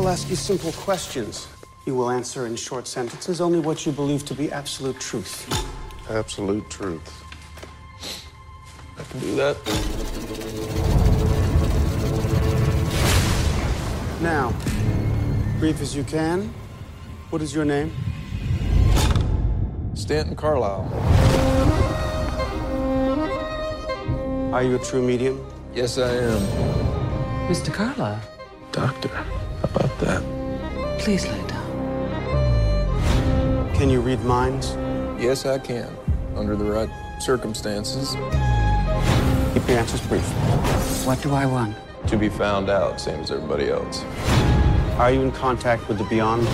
will ask you simple questions. You will answer in short sentences only what you believe to be absolute truth. Absolute truth. I can do that. Now, brief as you can, what is your name? Stanton Carlisle. Are you a true medium? Yes, I am. Mr. Carlisle, Doctor, how about that? please lay down. Can you read minds? Yes, I can. Under the right circumstances. Keep your answers brief. What do I want? To be found out, same as everybody else. Are you in contact with the beyond?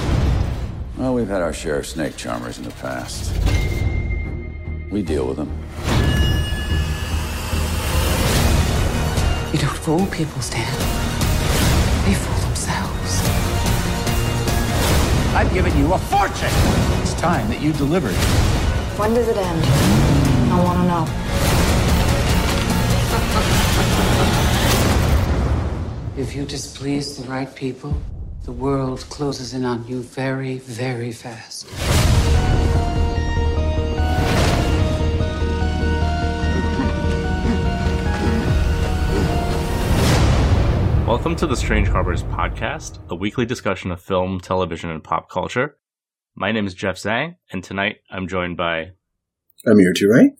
Well, we've had our share of snake charmers in the past. We deal with them. You don't fool people, Stan. I've given you a fortune. It's time that you delivered. When does it end? I want to know. If you displease the right people, the world closes in on you very, very fast. Welcome to the Strange Harbors podcast, a weekly discussion of film, television, and pop culture. My name is Jeff Zhang, and tonight I'm joined by. I'm too, right?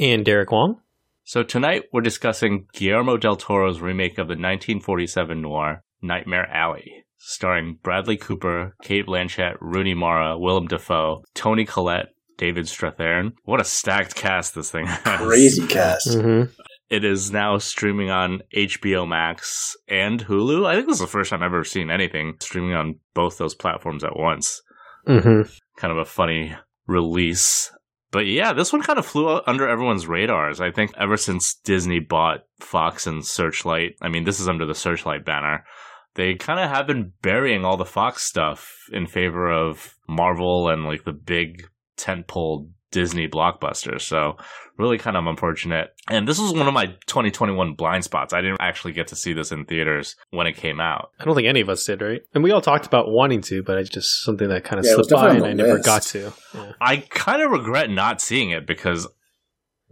And Derek Wong. So tonight we're discussing Guillermo del Toro's remake of the 1947 noir Nightmare Alley, starring Bradley Cooper, Cate Blanchett, Rooney Mara, Willem Dafoe, Toni Collette, David Strathairn. What a stacked cast this thing has. Crazy cast. Mm-hmm. It is now streaming on HBO Max and Hulu. I think this is the first time I've ever seen anything streaming on both those platforms at once. Mm-hmm. Kind of a funny release. But yeah, this one kind of flew under everyone's radars. I think ever since Disney bought Fox and Searchlight, I mean, this is under the Searchlight banner. They kind of have been burying all the Fox stuff in favor of Marvel and like the big tentpole Disney blockbuster. So really kind of unfortunate. And this was one of my 2021 blind spots. I didn't actually get to see this in theaters when it came out. I don't think any of us did, right? And we all talked about wanting to, but it's just something that kind of Yeah, slipped by and I on never list. got to. Yeah. I kind of regret not seeing it because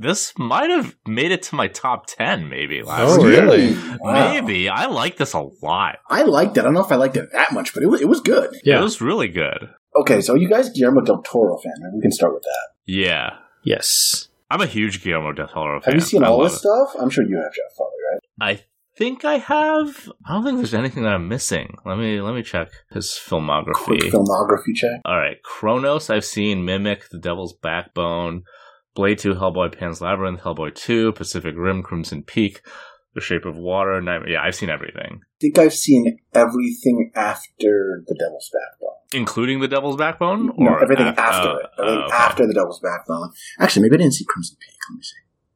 this might have made it to my top 10 maybe last Oh, year. really? Wow. Maybe. I like this a lot. I liked it. I don't know if I liked it that much, but it was, it was good. Yeah. It was really good. Okay, so you guys Guillermo del Toro fan, right? We can start with that. Yeah. yes. I'm a huge Guillermo del Toro fan. Have you seen I all love this it. stuff? I'm sure you have, Jeff, probably, right? I think I have. I don't think there's anything that I'm missing. Let me let me check his filmography. Quick filmography check. All right, Cronos. I've seen Mimic, The Devil's Backbone, Blade Two, Hellboy, Pan's Labyrinth, Hellboy Two, Pacific Rim, Crimson Peak, The Shape of Water. Nightmare. Yeah, I've seen everything, I think I've seen everything after The Devil's Backbone. including The Devil's Backbone, No, or everything af- after oh, it. Everything oh, okay. after The Devil's Backbone. Actually, maybe I didn't see Crimson Peak. Let me see.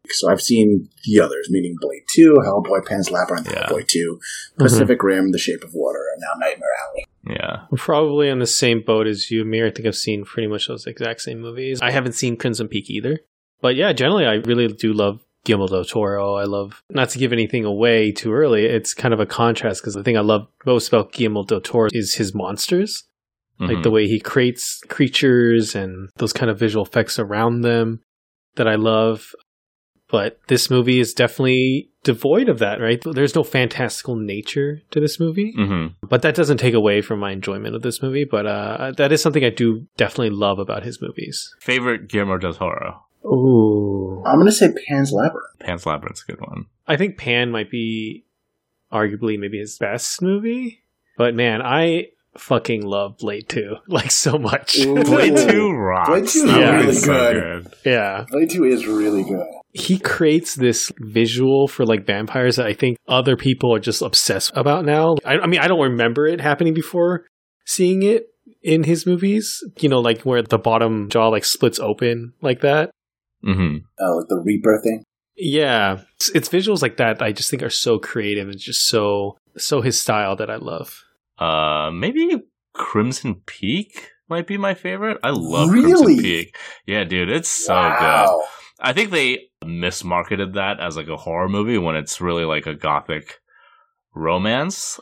So I've seen the others, meaning Blade 2, Hellboy, Pan's Labyrinth, Yeah. Hellboy 2, mhm. Pacific Rim, The Shape of Water, and now Nightmare Alley. Yeah, I'm probably on the same boat as you, Amir. I think I've seen pretty much those exact same movies. I haven't seen Crimson Peak either. But yeah, generally, I really do love Guillermo del Toro. I love, not to give anything away too early, it's kind of a contrast because the thing I love most about Guillermo del Toro is his monsters. like Mhm. the way he creates creatures and those kind of visual effects around them that I love. But this movie is definitely devoid of that, right? There's no fantastical nature to this movie, Mhm. but that doesn't take away from my enjoyment of this movie. But uh, that is something I do definitely love about his movies. Favorite Guillermo del Toro. Ooh, I'm going to say Pan's Labyrinth. Pan's Labyrinth's a good one. I think Pan might be arguably maybe his best movie. But man, I fucking love Blade 2 like so much. Blade Two rocks. Blade 2 is That really movie's so good. yeah. Blade 2 is really good. he creates this visual for like vampires that I think other people are just obsessed about now. I, I mean, I don't remember it happening before seeing it in his movies. You know, like where the bottom jaw like splits open like that. Hmm Uh, like the Reaper thing. Yeah, it's, it's visuals like that I just think are so creative and just so so his style that I love. Uh, maybe Crimson Peak might be my favorite. I love Really? Crimson Peak. Yeah, dude, it's so good. I think they mismarketed that as like a horror movie when it's really like a gothic romance.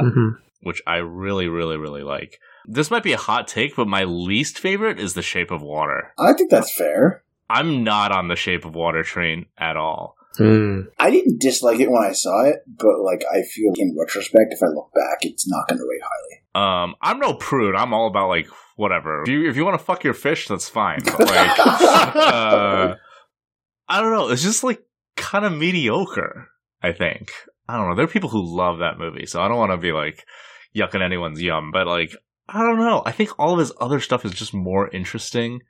Mm-hmm. which I really, really, really like. This might be a hot take, but my least favorite is The Shape of Water. I think that's fair. I'm not on the Shape of Water train at all. Hmm. I didn't dislike it when I saw it, but like I feel in retrospect, if I look back, it's not going to rate highly. Um, I'm no prude. I'm all about like whatever. If you, if you want to fuck your fish, that's fine. But, like, uh, I don't know. It's just like kind of mediocre. I think. I don't know. There are people who love that movie, so I don't want to be like yucking anyone's yum. But like, I don't know. I think all of his other stuff is just more interesting.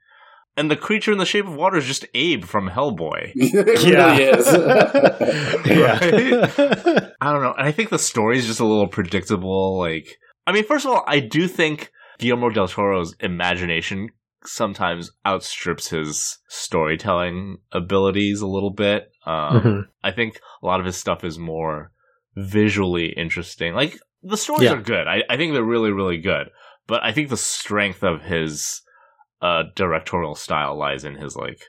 And the creature in the shape of water is just Abe from Hellboy. it Yeah. really is. yeah. I don't know. And I think the story is just a little predictable. Like, I mean, first of all, I do think Guillermo del Toro's imagination sometimes outstrips his storytelling abilities a little bit. Um, Mhm. I think a lot of his stuff is more visually interesting. Like, the stories Yeah. are good. I, I think they're really, really good. But I think the strength of his uh, directorial style lies in his, like,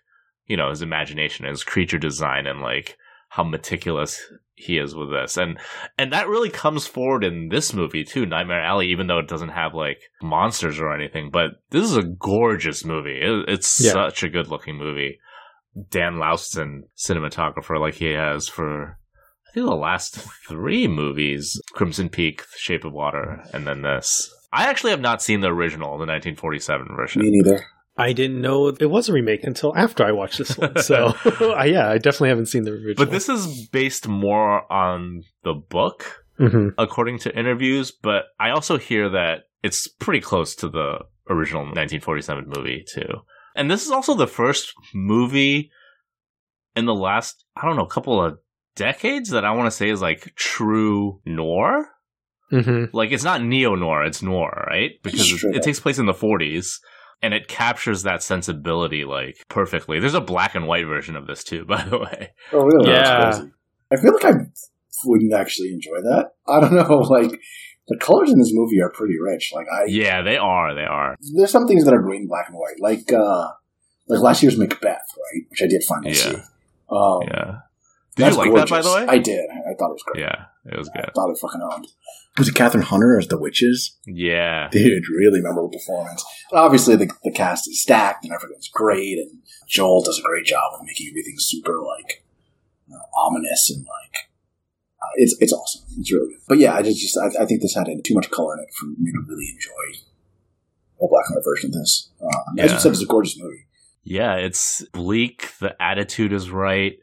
you know, his imagination, his creature design, and, like, how meticulous he is with this. And and that really comes forward in this movie too, Nightmare Alley, even though it doesn't have like monsters or anything. But this is a gorgeous movie. It, it's Yeah. such a good looking movie. Dan Laustsen, cinematographer, like he has for I think the last three movies: Crimson Peak, Shape of Water, and then this. I actually have not seen the original, the 1947 version. Me neither. I didn't know it was a remake until after I watched this one. So, yeah, I definitely haven't seen the original. But this is based more on the book hmm according to interviews, but I also hear that it's pretty close to the original 1947 movie too. And this is also the first movie in the last, I don't know, couple of decades that I want to say is like true noir. Hmm Like it's not neo noir, it's noir, right? Because Sure. it, it takes place in the 40s and it captures that sensibility like perfectly. There's a black and white version of this too, by the way. Oh, really? That's Yeah. crazy. I feel like I wouldn't actually enjoy that. I don't know. Like the colors in this movie are pretty rich. Like I, Yeah, they are, they are. there's some things that are great in black and white, like uh, like last year's Macbeth, right? Which I did finally Yeah. see. Um, Yeah. Did that's you like that by the gorgeous. way? I did. I thought it was great. Yeah, it was I good. thought it fucking owned. Was it Kathryn Hunter as the witches? Yeah. Dude, really memorable performance. Obviously, the, the cast is stacked and everything's great, and Joel does a great job of making everything super like uh, ominous and like uh, it's it's awesome. It's really good. But yeah, I just, just I, I think this had too much color in it for me to really enjoy a black and white version of this. Uh, As you said, it's a gorgeous movie. Yeah, it's bleak. The attitude is right.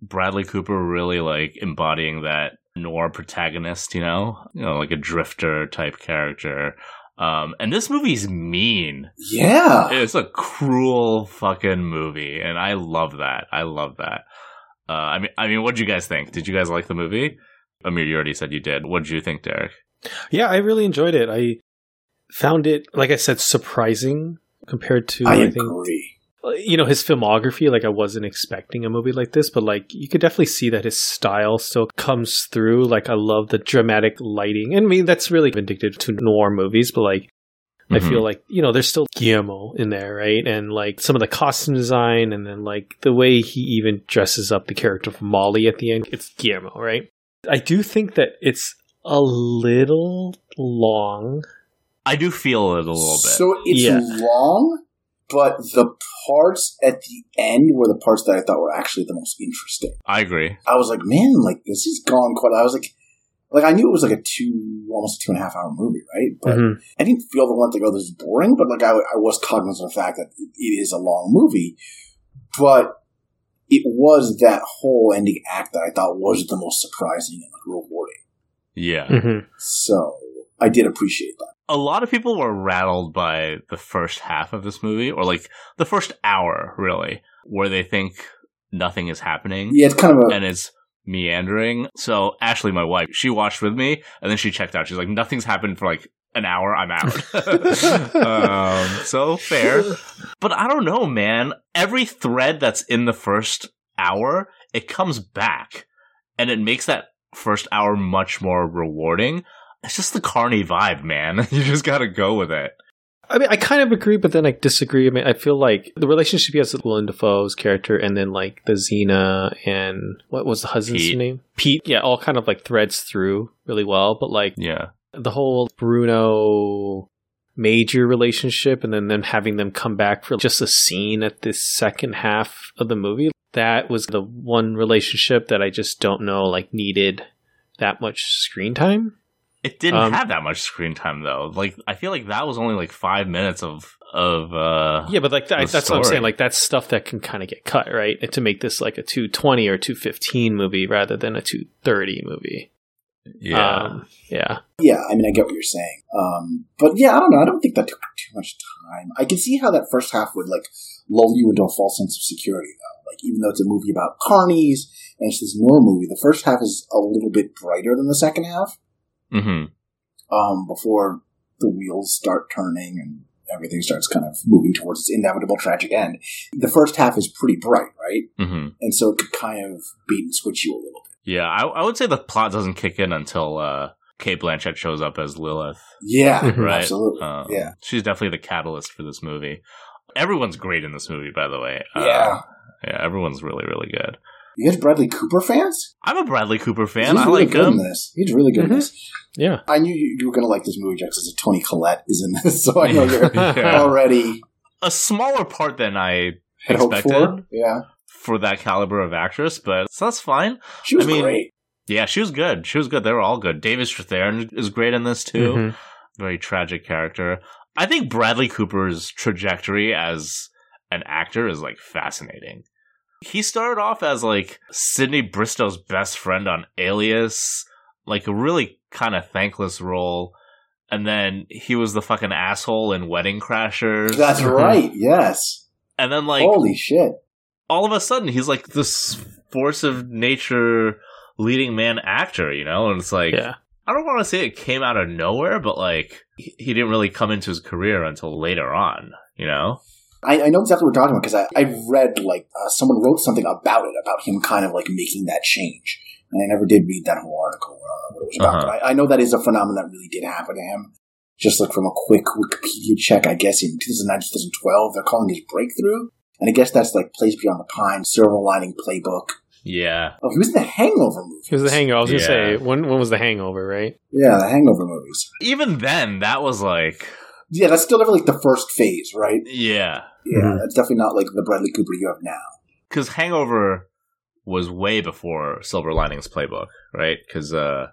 Bradley Cooper really like embodying that noir protagonist, you know? You know, like a drifter type character. Um, and this movie's mean. Yeah, It's a cruel fucking movie, and I love that. I love that. Uh, I mean, I mean, what did you guys think? Did you guys like the movie? Amir, you already said you did. What did you think, Derek? Yeah, I really enjoyed it. I found it, like I said, surprising compared to I I, think agree. You know his filmography. Like I wasn't expecting a movie like this, but like you could definitely see that his style still comes through. Like I love the dramatic lighting, and I mean that's really vindictive to noir movies. But like I Mhm. feel like you know there's still Guillermo in there, right? And like some of the costume design, and then like the way he even dresses up the character of Molly at the end. It's Guillermo, right? I do think that it's a little long. I do feel it a little bit. So it's Yeah. long, but the parts at the end were the parts that I thought were actually the most interesting. I agree. I was like, man, like this is gone quite. I was like, like I knew it was like a two, almost a two and a half hour movie, right? But Mhm. I didn't feel the length to go this is boring. But like I, I was cognizant of the fact that it, it is a long movie, but it was that whole ending act that I thought was the most surprising and like, rewarding. Yeah. Mhm. So I did appreciate that. A lot of people were rattled by the first half of this movie, or like the first hour, really, where they think nothing is happening Yeah, it's kind of a and it's meandering. So Ashley, my wife, she watched with me, and then she checked out. She's like, "Nothing's happened for like an hour. I'm out." um, so fair, but I don't know, man. Every thread that's in the first hour, it comes back, and it makes that first hour much more rewarding. It's just the carny vibe, man. You just gotta go with it. I mean, I kind of agree, but then I disagree. I mean, I feel like the relationship he has with Willem Dafoe's character, and then like the Zeena and what was the husband's Pete. name? Pete. Yeah, all kind of like threads through really well. But like, Yeah. The whole Bruno major relationship and then them having them come back for just a scene at this second half of the movie. That was the one relationship that I just don't know like needed that much screen time. It didn't Um, have that much screen time though. Like I feel like that was only like five minutes of of uh Yeah, but like that, the that's what I'm saying. Like that's stuff that can kind of get cut, right? And to make this like a 220 or 215 movie rather than a 230 movie. yeah. Um, yeah. Yeah, I mean, I get what you're saying. Um, but yeah, I don't know. I don't think that took too much time. I can see how that first half would like lull you into a false sense of security, though. Like, even though it's a movie about carnies and it's this noir movie, the first half is a little bit brighter than the second half. Hmm Um, before the wheels start turning and everything starts kind of moving towards its inevitable tragic end. The first half is pretty bright, right? hmm And so it could kind of beat and switch you a little bit. Yeah, I, I would say the plot doesn't kick in until uh Cate Blanchett shows up as Lilith. Yeah. Right. absolutely. Um, yeah. She's definitely the catalyst for this movie. Everyone's great in this movie, by the way. Uh, Yeah. Yeah, everyone's really, really good. You guys Bradley Cooper fans? I'm a Bradley Cooper fan. He's I really like good him. in this. He's really good in Mhm. this. Yeah. I knew you, you were going to like this movie, Jack, because Toni Collette is in this, so I know you're Yeah. already A smaller part than I had hoped expected for. Yeah, for that caliber of actress, but so that's fine. she was I mean, great. Yeah, she was good. She was good. They were all good. David Strathairn is great in this too. Mhm. Very tragic character. I think Bradley Cooper's trajectory as an actor is like fascinating. He started off as like Sydney Bristow's best friend on Alias, like a really kind of thankless role. And then he was the fucking asshole in Wedding Crashers. That's right. Yes. and then like Holy shit. all of a sudden he's like this force of nature leading man actor, you know? And it's like Yeah. I don't want to say it came out of nowhere, but like he he didn't really come into his career until later on, you know? I, I know exactly what we're talking about because I, I read like uh, someone wrote something about it, about him kind of like making that change. And I never did read that whole article, uh, what it was about. Uh-huh. But I, I know that is a phenomenon that really did happen to him. Just like from a quick Wikipedia check, I guess in 2009, 2012, they're calling his breakthrough. And I guess that's like Place Beyond the Pines, Silver Lining Playbook. Yeah. Oh, he was in the Hangover movie. He was the hangover. I was gonna say when when was the hangover, right? Yeah, the Hangover movies. Even then, that was like, Yeah, that's still definitely like the first phase, right? yeah. Yeah, Mhm. that's definitely not like the Bradley Cooper you have now. Because Hangover was way before Silver Linings Playbook, right? Because, uh,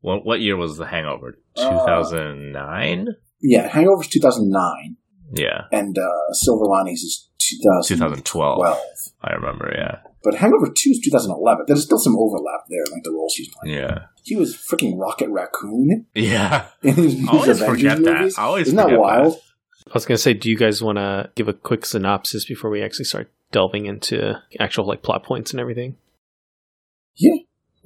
what, what year was The Hangover? Uh, 2009? Yeah, Hangover's 2009, yeah. and uh, Silver Linings is 2012. 2012. I remember, yeah. But Hangover 2 is 2011. There's still some overlap there, like the roles he's playing. Yeah. He was freaking Rocket Raccoon Yeah. in his, I always Avengers forget that. movies. I always Isn't that wild? that. I was gonna say, do you guys want to give a quick synopsis before we actually start delving into actual like plot points and everything? Yeah,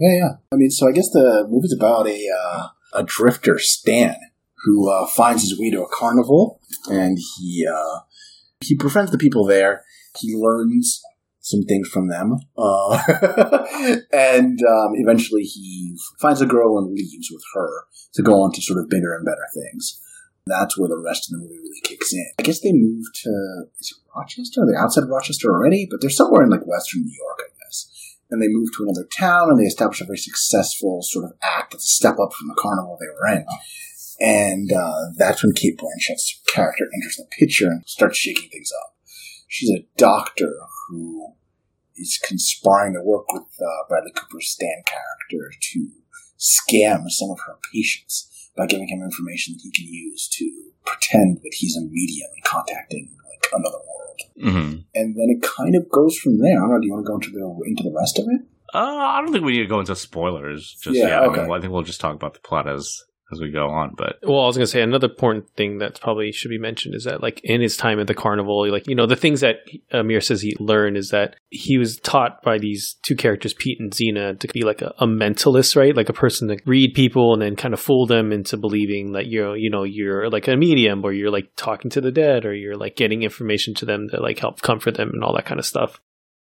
yeah. Yeah. I mean, so I guess the movie's about a uh, a drifter, Stan, who uh, finds his way to a carnival, and he uh, he befriends the people there. He learns some things from them, uh, and um, eventually he finds a girl and leaves with her to go on to sort of bigger and better things. That's where the rest of the movie really kicks in. I guess they move to is it Rochester? Are they outside of Rochester already? But they're somewhere in like Western New York, I and they moved to another town and they established a very successful sort of act that's a step up from the carnival they were in. And uh, that's when Cate Blanchett's character enters the picture and starts shaking things up. She's a doctor who is conspiring to work with uh, Bradley Cooper's Stan character to scam some of her patients by giving him information that he can use to pretend that he's a medium and contacting like another world hmm and then it kind of goes from there. I don't know. Do you want to go into the into the rest of it? Uh, I don't think we need to go into spoilers just Yeah, yet. I, okay. mean, I think we'll just talk about the plot as as we go on. But Well, I was gonna say another important thing that probably should be mentioned is that, like, in his time at the carnival, like, you know, the things that Amir says he learned is that he was taught by these two characters, Pete and Zeena, to be like a, a mentalist, right? Like a person to read people and then kind of fool them into believing that you're, you know, you're like a medium, or you're like talking to the dead, or you're like getting information to them to like help comfort them and all that kind of stuff.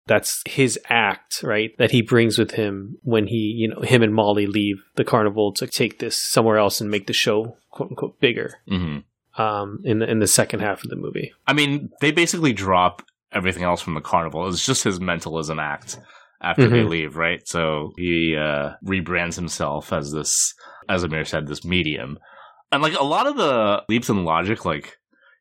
That's his act, right? That he brings with him when he, you know, him and Molly leave the carnival to take this somewhere else and make the show quote unquote bigger. mhm. Um, in the in the second half of the movie. I mean, they basically drop everything else from the carnival. It's just his mentalism act after they Mhm. leave, right? So he uh, rebrands himself as this as Amir said, this medium. And like a lot of the leaps in logic, like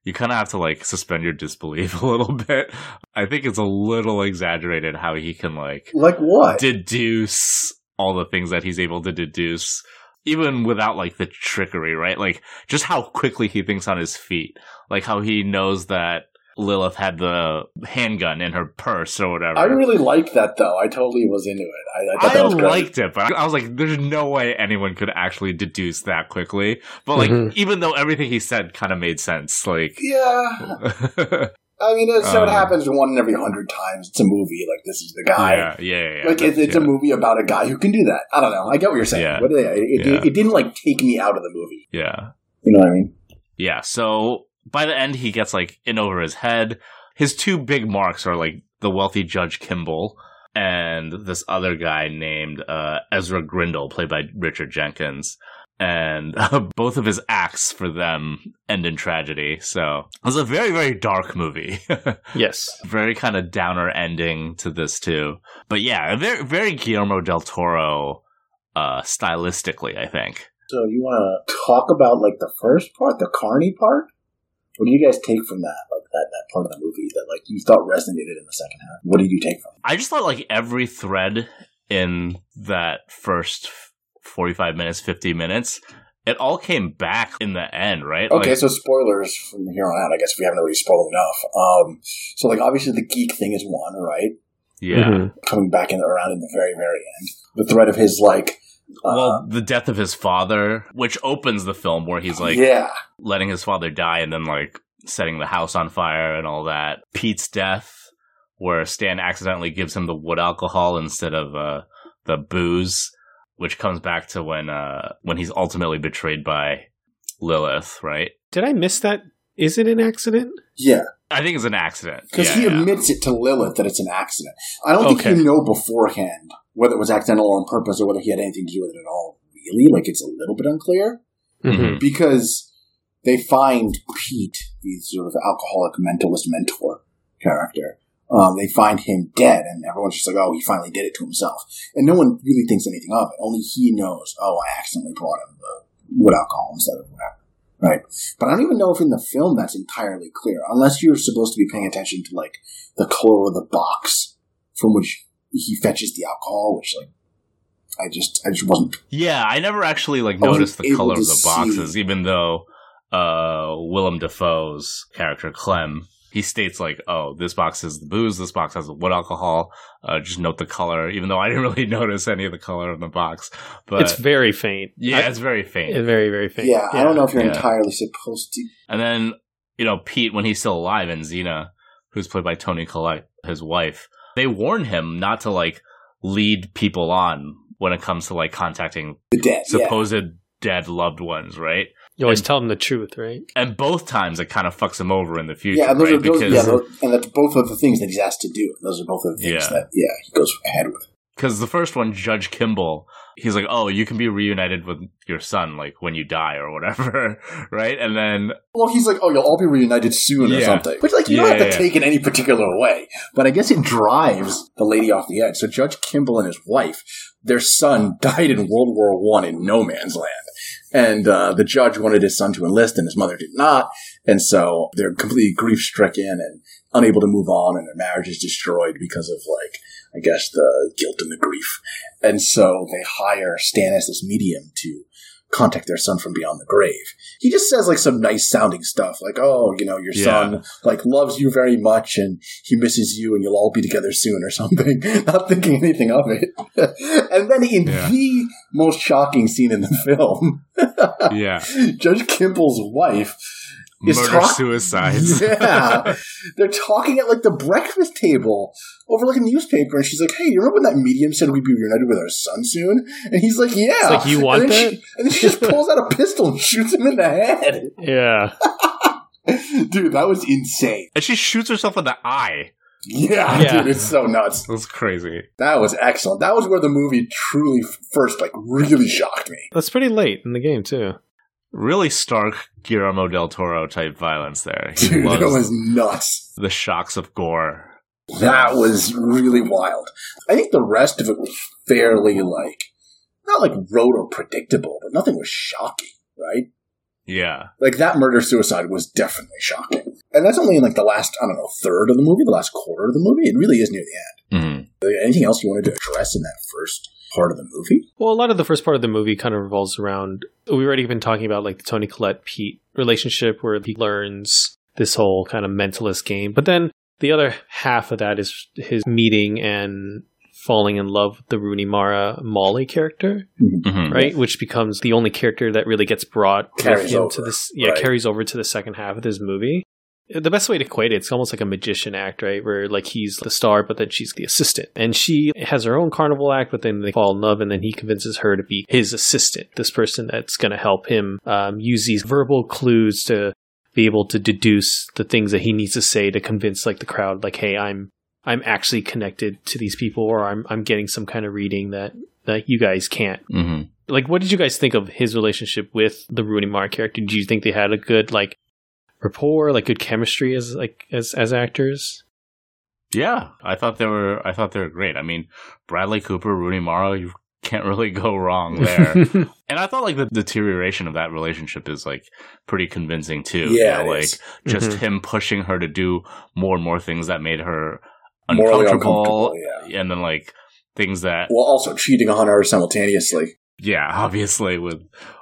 you kind of have to like suspend your disbelief a little bit. I think it's a little exaggerated how he can like Like what? deduce all the things that he's able to deduce, even without like the trickery, right? Like just how quickly he thinks on his feet, like how he knows that Lilith had the handgun in her purse or whatever. I really liked that though. I totally was into it. I, I thought I that was great. liked it, but I was like, "There's no way anyone could actually deduce that quickly." But like, Mhm. even though everything he said kind of made sense, like, Yeah. I mean, it's, so it Um, happens one in every hundred times. It's a movie. Like this is the guy. yeah, yeah, yeah. like it's, it's yeah. a movie about a guy who can do that. I don't know. I get what you're saying. Yeah. But it, it, Yeah. it didn't like take me out of the movie. Yeah. You know what I mean? Yeah, so by the end, he gets like in over his head. His two big marks are like the wealthy Judge Kimball and this other guy named uh, Ezra Grindle, played by Richard Jenkins. And both of his acts for them end in tragedy. So it was a very, very dark movie. Yes. very kind of downer ending to this too. But yeah, very, very Guillermo del Toro uh, stylistically, I think. So you want to talk about like the first part, the Carney part? What do you guys take from that? Like that that part of the movie that like you thought resonated in the second half. What did you take from? it? I just thought like every thread in that first 45 minutes, 50 minutes, it all came back in the end, right? Okay, Like, so spoilers from here on out. I guess if we haven't already spoiled enough. Um, so like obviously the geek thing is one, right? yeah. Mhm. Coming back in around in the very very end, the threat of his like. Uh, well, the death of his father, which opens the film where he's like yeah, letting his father die and then like setting the house on fire and all that. Pete's death, where Stan accidentally gives him the wood alcohol instead of uh, the booze, which comes back to when uh, when he's ultimately betrayed by Lilith, right? Did I miss that? Is it an accident? yeah, I think it's an accident. because Yeah, he yeah. admits it to Lilith that it's an accident. I don't think Okay. you know beforehand whether it was accidental or on purpose or whether he had anything to do with it at all. Really, like it's a little bit unclear. Mhm. because they find Pete, the sort of alcoholic mentalist mentor character. Um, they find him dead, and everyone's just like, "Oh, he finally did it to himself," and no one really thinks anything of it. Only he knows. Oh, I accidentally brought him the wood alcohol instead of whatever. Right, but I don't even know if in the film that's entirely clear, unless you're supposed to be paying attention to like the color of the box from which he fetches the alcohol, which like I just I just wasn't Yeah, I never actually like noticed the color of the boxes, see. even though uh Willem Dafoe's character Clem he states like, "Oh, this box has the booze. This box has the wood alcohol. Uh, just note the color." Even though I didn't really notice any of the color in the box, but it's very faint. yeah, I- it's very faint. it's very very faint. Yeah, I don't know if you're yeah. entirely supposed to. And then, you know, Pete, when he's still alive, and Zeena, who's played by Toni Collette, his wife, they warn him not to like lead people on when it comes to like contacting The dead, yeah. supposed dead loved ones, right? You always And- tell them the truth, right? And both times it kind of fucks him over in the future, Yeah, those right? are those, because yeah, those, and that's both of the things that he's asked to do. Those are both of the things Yeah. that yeah he goes ahead with. Because the first one, Judge Kimball, he's like, "Oh, you can be reunited with your son, like when you die or whatever," right? And then Well, he's like, oh, you'll all be reunited soon or something. Which like you don't Yeah, have to yeah. take it any particular way, but I guess it drives the lady off the edge. So Judge Kimball and his wife, their son died in World War One in no man's land. And uh, the judge wanted his son to enlist, and his mother did not. And so they're completely grief stricken and unable to move on, and their marriage is destroyed because of like I guess the guilt and the grief. And so they hire Stan as this medium to contact their son from beyond the grave. He just says like some nice sounding stuff, like, "Oh, you know, your Yeah. son like loves you very much, and he misses you, and you'll all be together soon," or something. Not thinking anything of it. and then in Yeah. the most shocking scene in the film, yeah, Judge Kimball's wife is murder talk- suicides. Yeah, they're talking at like the breakfast table over like a newspaper, and she's like, "Hey, you remember when that medium said we'd be reunited with our son soon?" And he's like, "Yeah." like, you want and that? She, and then she just pulls out a pistol and shoots him in the head. Yeah. Dude, that was insane. and she shoots herself in the eye. Yeah, Yeah. dude, it's so nuts. That's crazy. That was excellent. That was where the movie truly first like really shocked me. That's pretty late in the game too. Really stark Guillermo del Toro type violence there. He Dude, it was nuts. the shocks of gore. That was really wild. I think the rest of it was fairly like not like rote or predictable, but nothing was shocking, right? Yeah. Like that murder suicide was definitely shocking. And that's only in like the last, I don't know, third of the movie, the last quarter of the movie. It really is near the end. hmm Anything else you wanted to address in that first part of the movie? Well, a lot of the first part of the movie kind of revolves around. We've already been talking about like the Toni Collette Pete relationship, where he learns this whole kind of mentalist game. But then the other half of that is his meeting and falling in love with the Rooney Mara Molly character, hmm right? Which becomes the only character that really gets brought Carries into over, this. Yeah, right. carries over to the second half of this movie. The best way to equate it, it's almost like a magician act, right? Where like he's the star, but then she's the assistant. And she has her own carnival act, but then they fall in love, and then he convinces her to be his assistant, this person that's going to help him um, use these verbal clues to be able to deduce the things that he needs to say to convince like the crowd, like, hey, I'm I'm actually connected to these people, or I'm I'm getting some kind of reading that that you guys can't. hmm Like, what did you guys think of his relationship with the Rooney Mara character? Did you think they had a good like rapport, like good chemistry as like as as actors? Yeah, I thought they were. I thought they were great. I mean, Bradley Cooper, Rooney Mara, you can't really go wrong there. and I thought like the deterioration of that relationship is like pretty convincing too. you Yeah, know, it like is. just mm-hmm. him pushing her to do more and more things that made her uncomfortable, uncomfortable, yeah. and then like things that While also cheating on her simultaneously. yeah, obviously with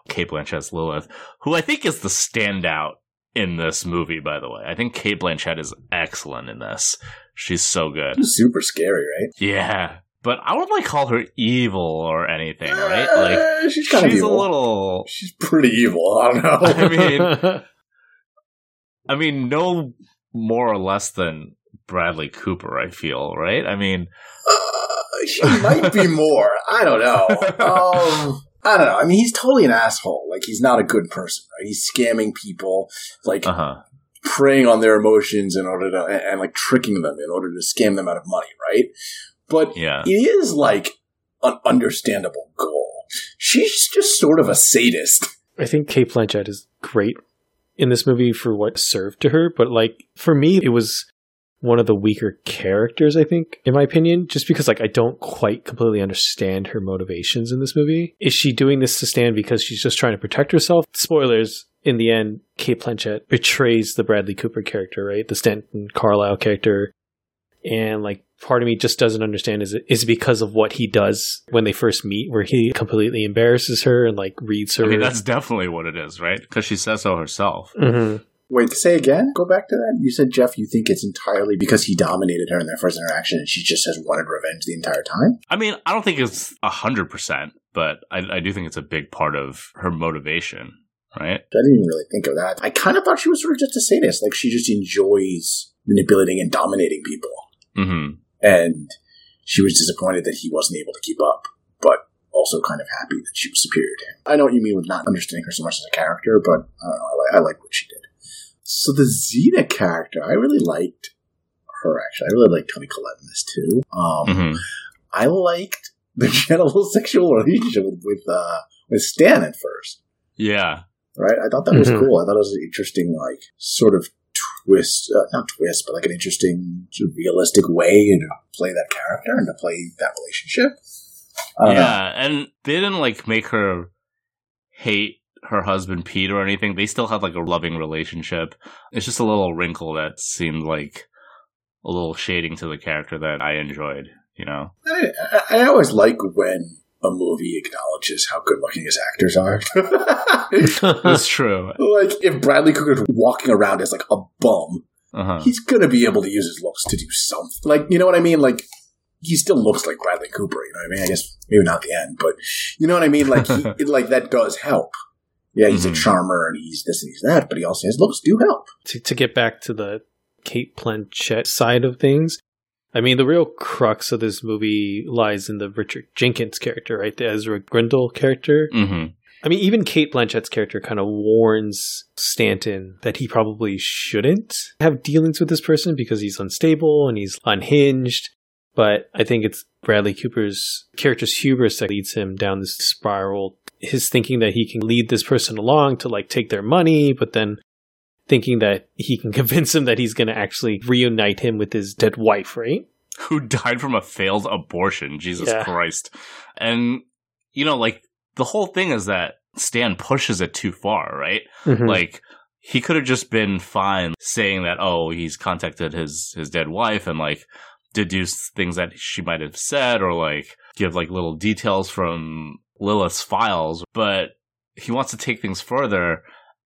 Cate Blanchett's Lilith, who I think is the standout in this movie. By the way, I think Cate Blanchett is excellent in this. She's so good. Super scary, right? Yeah, but I wouldn't like call her evil or anything, right? Like Uh, she's kind of she's a little. She's pretty evil. I don't know. I mean, I mean, no more or less than Bradley Cooper. I feel right. I mean, Uh, she might be more. I don't know. Um, I don't know. I mean, he's totally an asshole. Like, he's not a good person, right? He's scamming people, like uh huh. preying on their emotions in order to, and, and, like tricking them in order to scam them out of money, right? But Yeah. it is like an understandable goal. She's just sort of a sadist. I think Cate Blanchett is great in this movie for what served to her, but like for me, it was one of the weaker characters. I think, in my opinion, just because like I don't quite completely understand her motivations in this movie. Is she doing this to stand because she's just trying to protect herself? Spoilers. In the end, Cate Blanchett betrays the Bradley Cooper character, right? The Stanton Carlisle character. And like part of me just doesn't understand is it is because of what he does when they first meet, where he completely embarrasses her and like reads her. I mean, that's definitely what it is, right? Because she says so herself. Mhm. Wait, say again? Go back to that. You said, Jeff, you think it's entirely because he dominated her in their first interaction and she just has wanted revenge the entire time? I mean, I don't think it's a hundred percent, but I, I do think it's a big part of her motivation, right? I didn't even really think of that. I kind of thought she was sort of just a sadist. Like, she just enjoys manipulating and dominating people. Mm-hmm. And she was disappointed that he wasn't able to keep up, but also kind of happy that she was superior to him. I know what you mean with not understanding her so much as a character, but I don't know. I, like, I like what she did. So the Zeta character, I really liked her, actually. I really liked Toni Collette in this, too. Um, Mm-hmm. I liked the general sexual relationship with, with, uh, with Stan at first Yeah. right? I thought that was Mhm. cool. I thought it was an interesting, like, sort of twist, uh, not twist, but like an interesting, sort of realistic way to play that character and to play that relationship. I don't know. yeah, and they didn't like make her hate her husband Pete or anything. They still had like a loving relationship. It's just a little wrinkle that seemed like a little shading to the character that I enjoyed. You know? I, I, always like when a movie acknowledges how good looking his actors are. That's true. like, if Bradley Cooper's walking around as like a bum, Uh-huh. he's gonna be able to use his looks to do something. Like, you know what I mean? Like, he still looks like Bradley Cooper. You know what I mean? I guess maybe not the end, but you know what I mean? Like, he, it- like that does help. Yeah, he's Mhm. a charmer and he's this and he's that, but he also his looks do help. to, to get back to the Cate Blanchett side of things, I mean, the real crux of this movie lies in the Richard Jenkins character, right? The Ezra Grindle character. Mm-hmm. I mean, even Cate Blanchett's character kind of warns Stanton that he probably shouldn't have dealings with this person because he's unstable and he's unhinged. But I think it's Bradley Cooper's character's hubris that leads him down this spiral. His thinking that he can lead this person along to like take their money, but then thinking that he can convince him that he's going to actually reunite him with his dead wife, right? Who died from a failed abortion? Jesus Yeah. Christ! And you know, like the whole thing is that Stan pushes it too far, right? Mhm. Like he could have just been fine saying that, oh, he's contacted his his dead wife and like deduce things that she might have said or like give like little details from Lilith's files, but he wants to take things further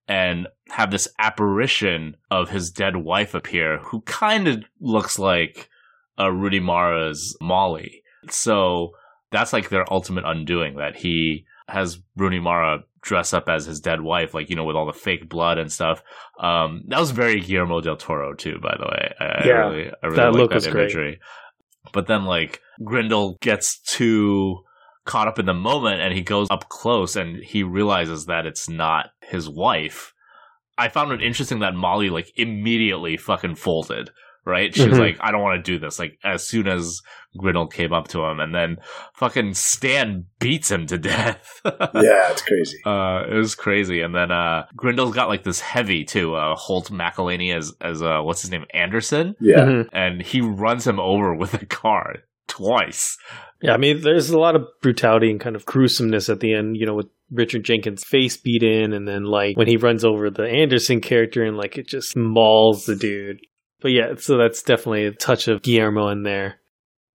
and have this apparition of his dead wife appear who kind of looks like uh, Rooney Mara's Molly. So that's like their ultimate undoing that he has Rooney Mara dress up as his dead wife, like, you know, with all the fake blood and stuff. Um, that was very Guillermo del Toro too, by the way. I, I Yeah, really, I really that look that was great. But then like Grindle gets too caught up in the moment and he goes up close and he realizes that it's not his wife. I found it interesting that Molly like immediately fucking folded. Right? She was Mhm. like, I don't want to do this. Like, as soon as Grindle came up to him, and then fucking Stan beats him to death. yeah, it's crazy. Uh, it was crazy. And then, uh, Grindle's got like this heavy too, uh, Holt McCallany as, as, uh, what's his name? Anderson. Yeah. Mhm. And he runs him over with a car twice. Yeah, I mean, there's a lot of brutality and kind of gruesomeness at the end, you know, with Richard Jenkins' face beat in, and then like when he runs over the Anderson character and like it just mauls the dude. But yeah, so that's definitely a touch of Guillermo in there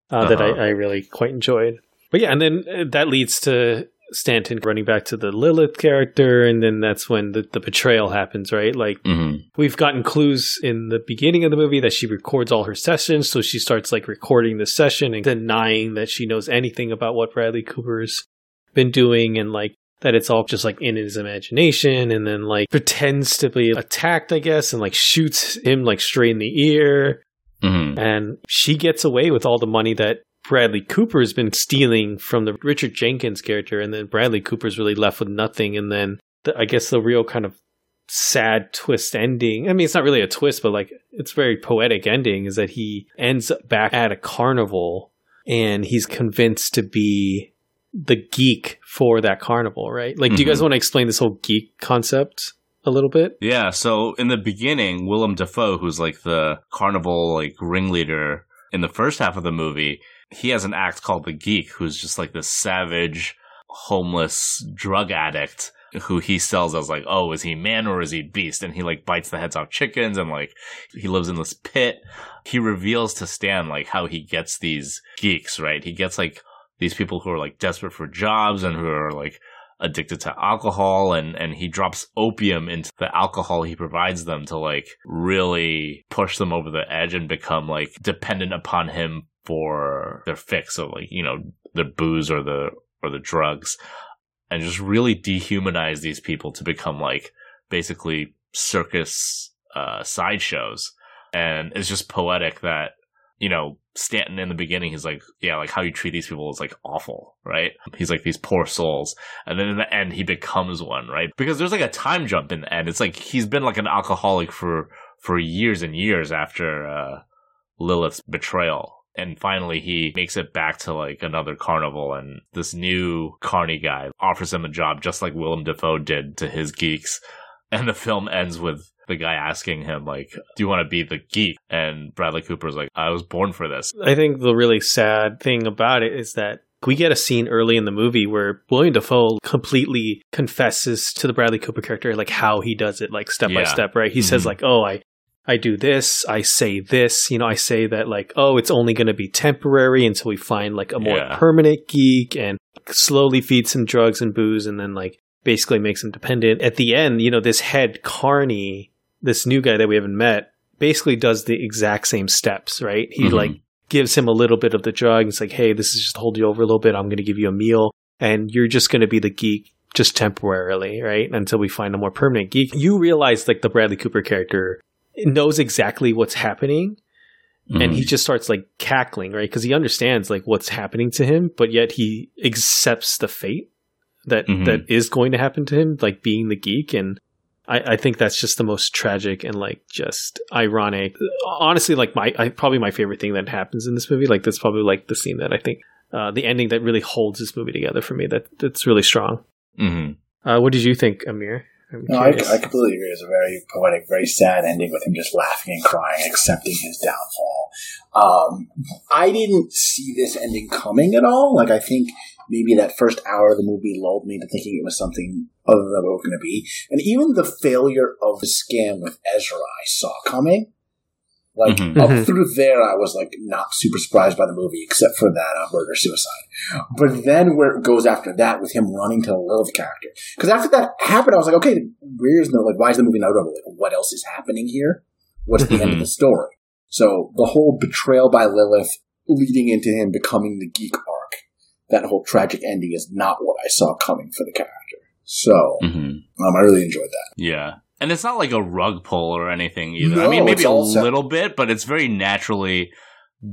uh, that I, Uh-huh. I really quite enjoyed. But yeah, and then uh, that leads to Stanton running back to the Lilith character, and then that's when the, the betrayal happens, right? Like Mm-hmm. We've gotten clues in the beginning of the movie that she records all her sessions, so she starts like recording the session and denying that she knows anything about what Bradley Cooper's been doing and like that it's all just like in his imagination and then like pretends to be attacked, I guess, and like shoots him like straight in the ear. Mm-hmm. And she gets away with all the money that Bradley Cooper has been stealing from the Richard Jenkins character, and then Bradley Cooper's really left with nothing. And then the, I guess the real kind of sad twist ending. I mean, it's not really a twist, but like it's very poetic ending is that he ends up back at a carnival and he's convinced to be the geek for that carnival, right? Like, do you guys Mhm. want to explain this whole geek concept a little bit? Yeah, so in the beginning, Willem Dafoe, who's like the carnival like ringleader in the first half of the movie, he has an act called the Geek, who's just like this savage, homeless drug addict who he sells as like, oh, is he man or is he beast? And he like bites the heads off chickens and like he lives in this pit. He reveals to Stan like how he gets these geeks, right? He gets like these people who are like desperate for jobs and who are like addicted to alcohol and and he drops opium into the alcohol he provides them to like really push them over the edge and become like dependent upon him for their fix of like you know the booze or the or the drugs and just really dehumanize these people to become like basically circus uh sideshows. And it's just poetic that you know Stanton in the beginning he's like yeah like how you treat these people is like awful right? He's like these poor souls. And then in the end he becomes one right? Because there's like a time jump in the end. It's like he's been like an alcoholic for for years and years after uh Lilith's betrayal. And finally he makes it back to like another carnival and this new carny guy offers him a job just like Willem Dafoe did to his geeks. And the film ends with the guy asking him like do you want to be the geek and Bradley Cooper's like I was born for this I think the really sad thing about it is that we get a scene early in the movie where Willem Dafoe completely confesses to the Bradley Cooper character like how he does it, like step by step, right? He says Mhm. like, "Oh, I I do this, I say this, you know, I say that like, oh, it's only going to be temporary until we find like a more Yeah. permanent geek and slowly feeds him drugs and booze and then like basically makes him dependent. At the end, you know, this head Carney, this new guy that we haven't met, basically does the exact same steps, right? He Mhm. like gives him a little bit of the drug. It's like, hey, this is just hold you over a little bit. I'm going to give you a meal, and you're just going to be the geek just temporarily, right? Until we find a more permanent geek. You realize like the Bradley Cooper character knows exactly what's happening. And he just starts like cackling, right? Because he understands like what's happening to him, but yet he accepts the fate that Mhm. that is going to happen to him, like being the geek. And I, I think that's just the most tragic and like just ironic. Honestly, like my I, probably my favorite thing that happens in this movie. Like that's probably like the scene that I think uh, the ending that really holds this movie together for me. That that's really strong. hmm Uh, what did you think, Amir? I'm No, I. I completely agree. It's a very poetic, very sad ending with him just laughing and crying, accepting his downfall. Um, I didn't see this ending coming at all. Like, I think maybe that first hour of the movie lulled me to thinking it was something other than what it was going to be. And even the failure of the scam with Ezra, I saw coming. Like Mhm. up Mhm. through there, I was like not super surprised by the movie, except for that uh, murder suicide. But then where it goes after that with him running to the Lilith character, because after that happened, I was like, okay, where's the like? Why is the movie not over? Like, what else is happening here? What's the end of the story? So the whole betrayal by Lilith leading into him becoming the geek arc, that whole tragic ending is not what I saw coming for the character. So hmm um, I really enjoyed that. Yeah. And it's not like a rug pull or anything either. I mean, maybe a all set- little bit, but it's very naturally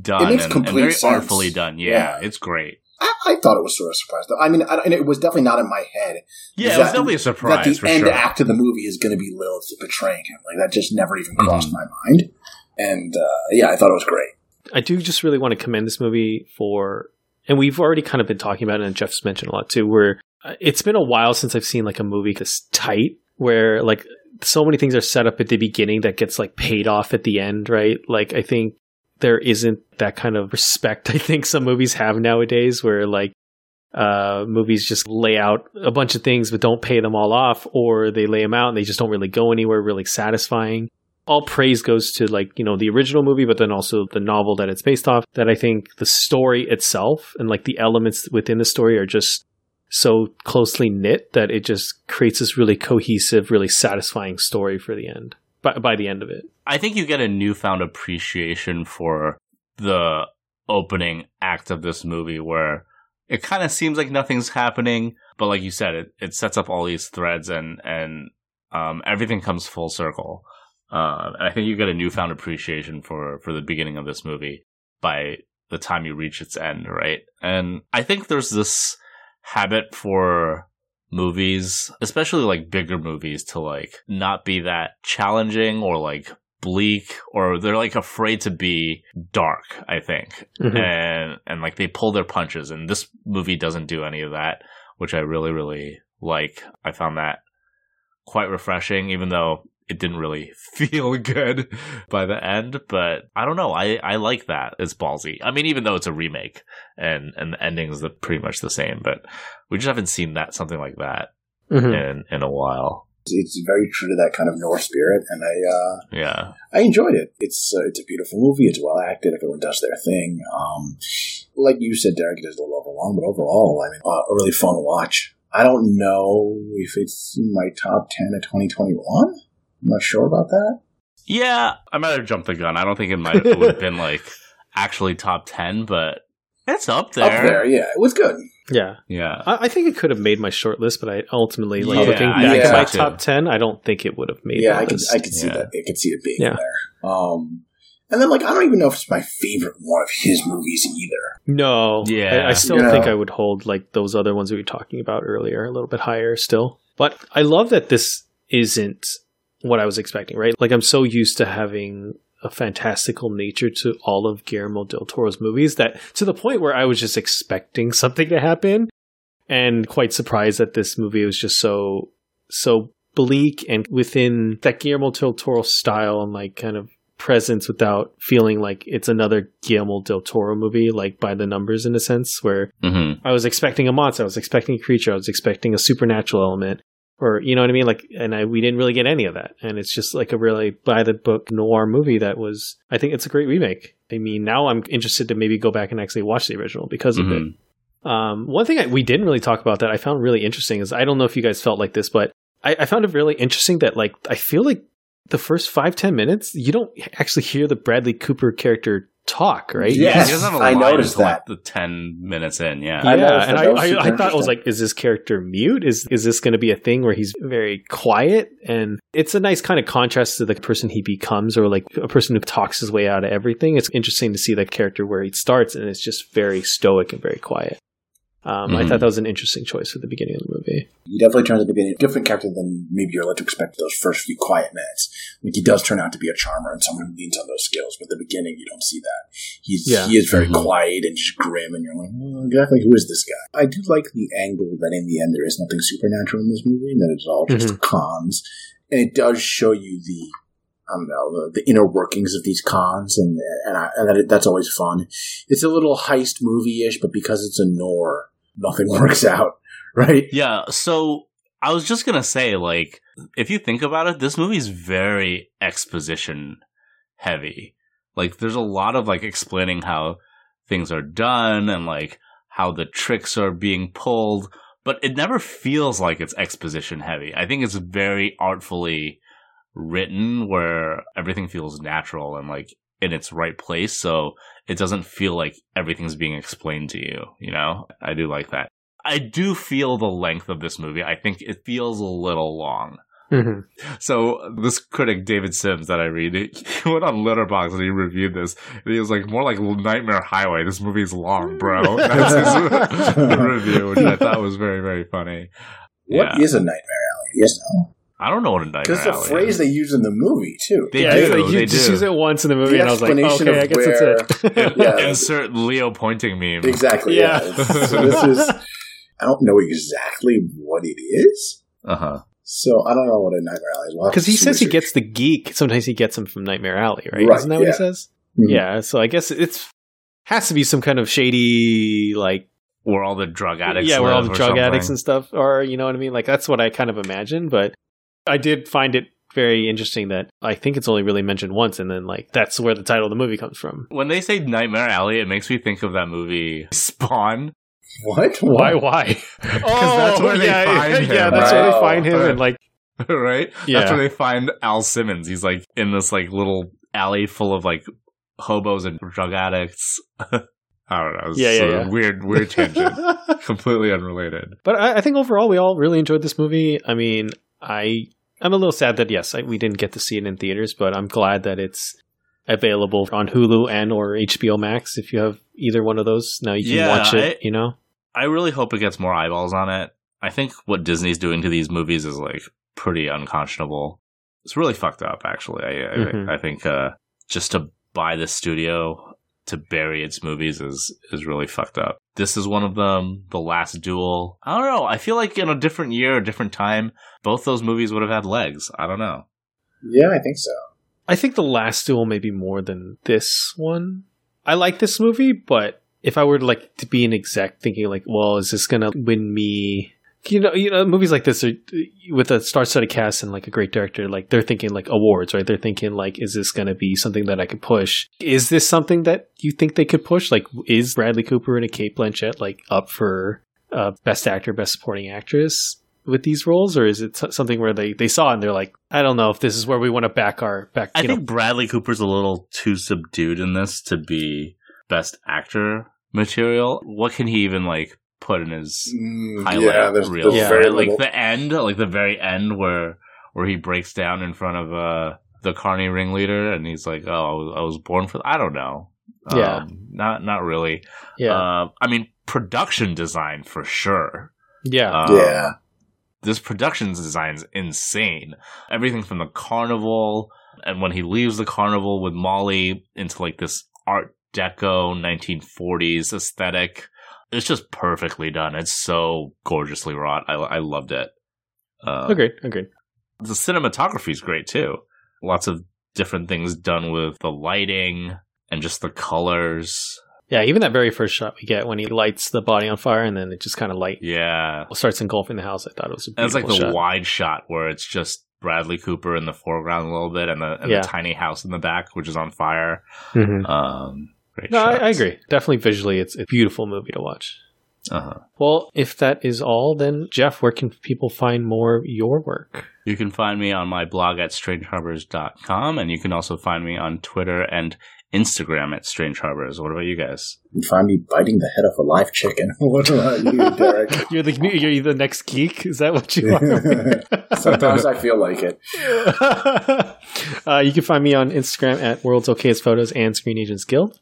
done It makes and, and complete very sense. artfully done. Yeah, Yeah. it's great. I, I thought it was sort of surprised. though. I mean, I, and it was definitely not in my head. Yeah, Is it was that- definitely a that surprise the for end sure. act of the movie is going to be Lilith betraying him. Like that just never even crossed Mhm. my mind. And uh, yeah, I thought it was great. I do just really want to commend this movie for, and we've already kind of been talking about it, and Jeff's mentioned a lot too, where uh, it's been a while since I've seen like a movie this tight, where like so many things are set up at the beginning that gets like paid off at the end, right? Like I think there isn't that kind of respect I think some movies have nowadays, where like uh, movies just lay out a bunch of things but don't pay them all off, or they lay them out and they just don't really go anywhere really satisfying all praise goes to like you know the original movie but then also the novel that it's based off that i think the story itself and like the elements within the story are just so closely knit that it just creates this really cohesive really satisfying story for the end by, by the end of it I think you get a newfound appreciation for the opening act of this movie where it kind of seems like nothing's happening, but like you said, it, it sets up all these threads and, and, um, everything comes full circle. Uh, and I think you get a newfound appreciation for, for the beginning of this movie by the time you reach its end, right? And I think there's this habit for movies, especially like bigger movies, to like not be that challenging or like bleak or they're like afraid to be dark, I think. Mhm. And and like they pull their punches and this movie doesn't do any of that, which I really, really like. I found that quite refreshing, even though it didn't really feel good by the end. But I don't know. I, I like that. It's ballsy. I mean, even though it's a remake and, and the ending is the, pretty much the same, but we just haven't seen that, something like that Mhm. in, in a while. It's very true to that kind of noir spirit, and I uh, Yeah. I enjoyed it. It's uh, it's a beautiful movie. It's well acted. Everyone does their thing. Um, like you said, Derek, it is a little overwhelming, but overall, I mean, uh, a really fun watch. I don't know if it's in my top ten of 2021. I'm not sure about that. Yeah. I might have jumped the gun. I don't think it might it would have been like actually top 10, but it's up there. Up there, yeah, it was good. yeah Yeah. I, I think it could have made my short list but i ultimately like Yeah, looking back think at my top 10 i don't think it would have made yeah, I could. I could see Yeah. that. I could see it being Yeah. there. Um, and then like I don't even know if it's my favorite one of his movies either. No, Yeah. I, I still You think know? I would hold like those other ones we were talking about earlier a little bit higher still. But I love that this isn't what I was expecting, right? Like I'm so used to having a fantastical nature to all of Guillermo del Toro's movies that to the point where I was just expecting something to happen and quite surprised that this movie was just so so bleak and within that Guillermo del Toro style and like kind of presence without feeling like it's another Guillermo del Toro movie, like by the numbers in a sense, where Mm-hmm. I was expecting a monster, I was expecting a creature, I was expecting a supernatural element, or you know what I mean? Like, and I we didn't really get any of that, and it's just like a really by the book noir movie that was. I think it's a great remake. I mean, now I'm interested to maybe go back and actually watch the original because of it. Um, one thing I, we didn't really talk about that I found really interesting is I don't know if you guys felt like this, but I, I found it really interesting that like I feel like the first five ten minutes you don't actually hear the Bradley Cooper character talk, right? Yes, he doesn't have a I line noticed until, that. like the 10 minutes in. Yeah. I yeah, noticed and. I, That I, I thought it was like, is this character mute? Is is this going to be a thing where he's very quiet? And it's a nice kind of contrast to the person he becomes, or like a person who talks his way out of everything. It's interesting to see that character where he starts, and it's just very stoic and very quiet. Um, I Mhm. thought that was an interesting choice at the beginning of the movie. He definitely turns out to be a different character than maybe you're led to expect those first few quiet minutes. Like he does turn out to be a charmer and someone who leans on those skills, but at the beginning you don't see that. He's Yeah. he is very Mhm. quiet and just grim, and you're like, "Hmm, exactly who is this guy? I do like the angle that in the end there is nothing supernatural in this movie, and that it's all just cons, and it does show you the. I don't know the, the inner workings of these cons, and and, I, and that, that's always fun. It's a little heist movie ish, but because it's a noir, nothing works out, right? Yeah, so I was just gonna say, like, if you think about it, this movie's very exposition heavy. Like, there's a lot of like explaining how things are done and like how the tricks are being pulled, but it never feels like it's exposition heavy. I think it's very artfully written where everything feels natural and like in its right place. So it doesn't feel like everything's being explained to you, you know? I do like that. I do feel the length of this movie. I think it feels a little long. Mm-hmm. So this critic David Sims that I read, he went on Letterboxd and he reviewed this. And he was like, more like Nightmare Highway. This movie's long, bro. That's his review, which I thought was very, very funny. What Yeah. is a nightmare alley? Yes, guys know? I don't know what a nightmare Because the alley phrase is. they use in the movie too. They yeah, do. it's like you they just do. use it once in the movie, The and I was like, explanation okay, of I guess where- that's it. Yeah. Insert Leo pointing meme. Exactly. Yeah. Yeah. So this is. I don't know exactly what it is, Uh huh. so I don't know what a nightmare alley is. We'll Because he do says he gets the geek. Sometimes he gets him from Nightmare Alley, right? Right, Isn't that what yeah. he says? Mhm. Yeah. So I guess it's has to be some kind of shady, like Where all the drug addicts. yeah, where all the or drug addicts and stuff are. You know what I mean? Like that's what I kind of imagine. But I did find it very interesting that I think it's only really mentioned once, and then like that's where the title of the movie comes from. When they say Nightmare Alley, it makes me think of that movie Spawn. What? Why? Why? Because oh, that's where they yeah, find him. Yeah, that's where they find him, and like right? Yeah. That's where they find Al Simmons. He's like in this like little alley full of like hobos and drug addicts. I don't know. It's Yeah, yeah, yeah. Weird, weird tangent. Completely unrelated. But I, I think overall we all really enjoyed this movie. I mean, I I'm a little sad that yes, I, we didn't get to see it in theaters, but I'm glad that it's available on Hulu and or HBO Max. If you have either one of those, now you can Yeah, watch it. I- you know, I really hope it gets more eyeballs on it. I think what Disney's doing to these movies is like pretty unconscionable. It's really fucked up, actually. I I, Mhm. I think uh, just to buy the studio to bury its movies is is really fucked up. This is one of them. The Last Duel. I don't know. I feel like in a different year, a different time, both those movies would have had legs. I don't know. Yeah, I think so. I think the last duel may be more than this one. I like this movie, but if I were to like to be an exec, thinking like, well, is this gonna win me? You know, you know, movies like this are with a star-studded cast and like a great director. Like they're thinking like awards, right? They're thinking like, is this gonna be something that I could push? Is this something that you think they could push? Like, is Bradley Cooper and a Cate Blanchett like up for uh, best actor, best supporting actress? with these roles, or is it something where they, they saw and they're like, I don't know if this is where we want to back our back. I think know, Bradley Cooper's a little too subdued in this to be best actor material. What can he even like put in his Mm, highlight yeah, there's, reel? there's Yeah. very like the end, like the very end where where he breaks down in front of uh the Carney ringleader and he's like, "Oh, I was, I was born for." I don't know. Yeah. Um, not not really. yeah, Uh, I mean, production design for sure. yeah, Um, yeah. this production design's insane. Everything from the carnival, and when he leaves the carnival with Molly into like this Art Deco 1940s aesthetic, it's just perfectly done. It's so gorgeously wrought. I, I loved it. Uh, agreed, agreed. The cinematography is great too. Lots of different things done with the lighting and just the colors. Yeah, even that very first shot we get when he lights the body on fire and then it just kind of light Yeah. starts engulfing the house. I thought it was a And it's like the shot. wide shot where it's just Bradley Cooper in the foreground a little bit and the, and Yeah. the tiny house in the back, which is on fire. Mhm. Um, great No, I, I agree. Definitely visually, it's a beautiful movie to watch. Uh-huh. Well, if that is all, then Jeff, where can people find more of your work? You can find me on my blog at strangeharbors.com, and you can also find me on Twitter and Instagram at Strange Harbors. What about you guys? You find me biting the head off a live chicken. what about you, Derek? You're the you're the next geek. Is that what you are? Sometimes I feel like it. uh, you can find me on Instagram at World's Okayest Photos and Screen Agents Guild.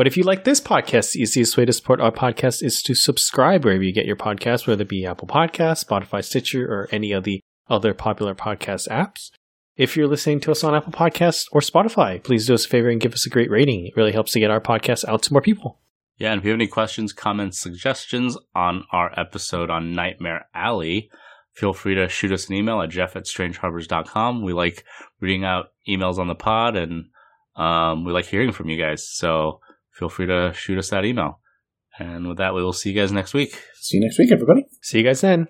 But if you like this podcast, the easiest way to support our podcast is to subscribe wherever you get your podcast, whether it be Apple Podcasts, Spotify, Stitcher, or any of the other popular podcast apps. If you're listening to us on Apple Podcasts or Spotify, please do us a favor and give us a great rating. It really helps to get our podcast out to more people. Yeah, and if you have any questions, comments, suggestions on our episode on Nightmare Alley, feel free to shoot us an email at jeff at strangeharbors.com. We like reading out emails on the pod, and um, we like hearing from you guys. So feel free to shoot us that email. And with that, we will see you guys next week. See you next week, everybody. See you guys then.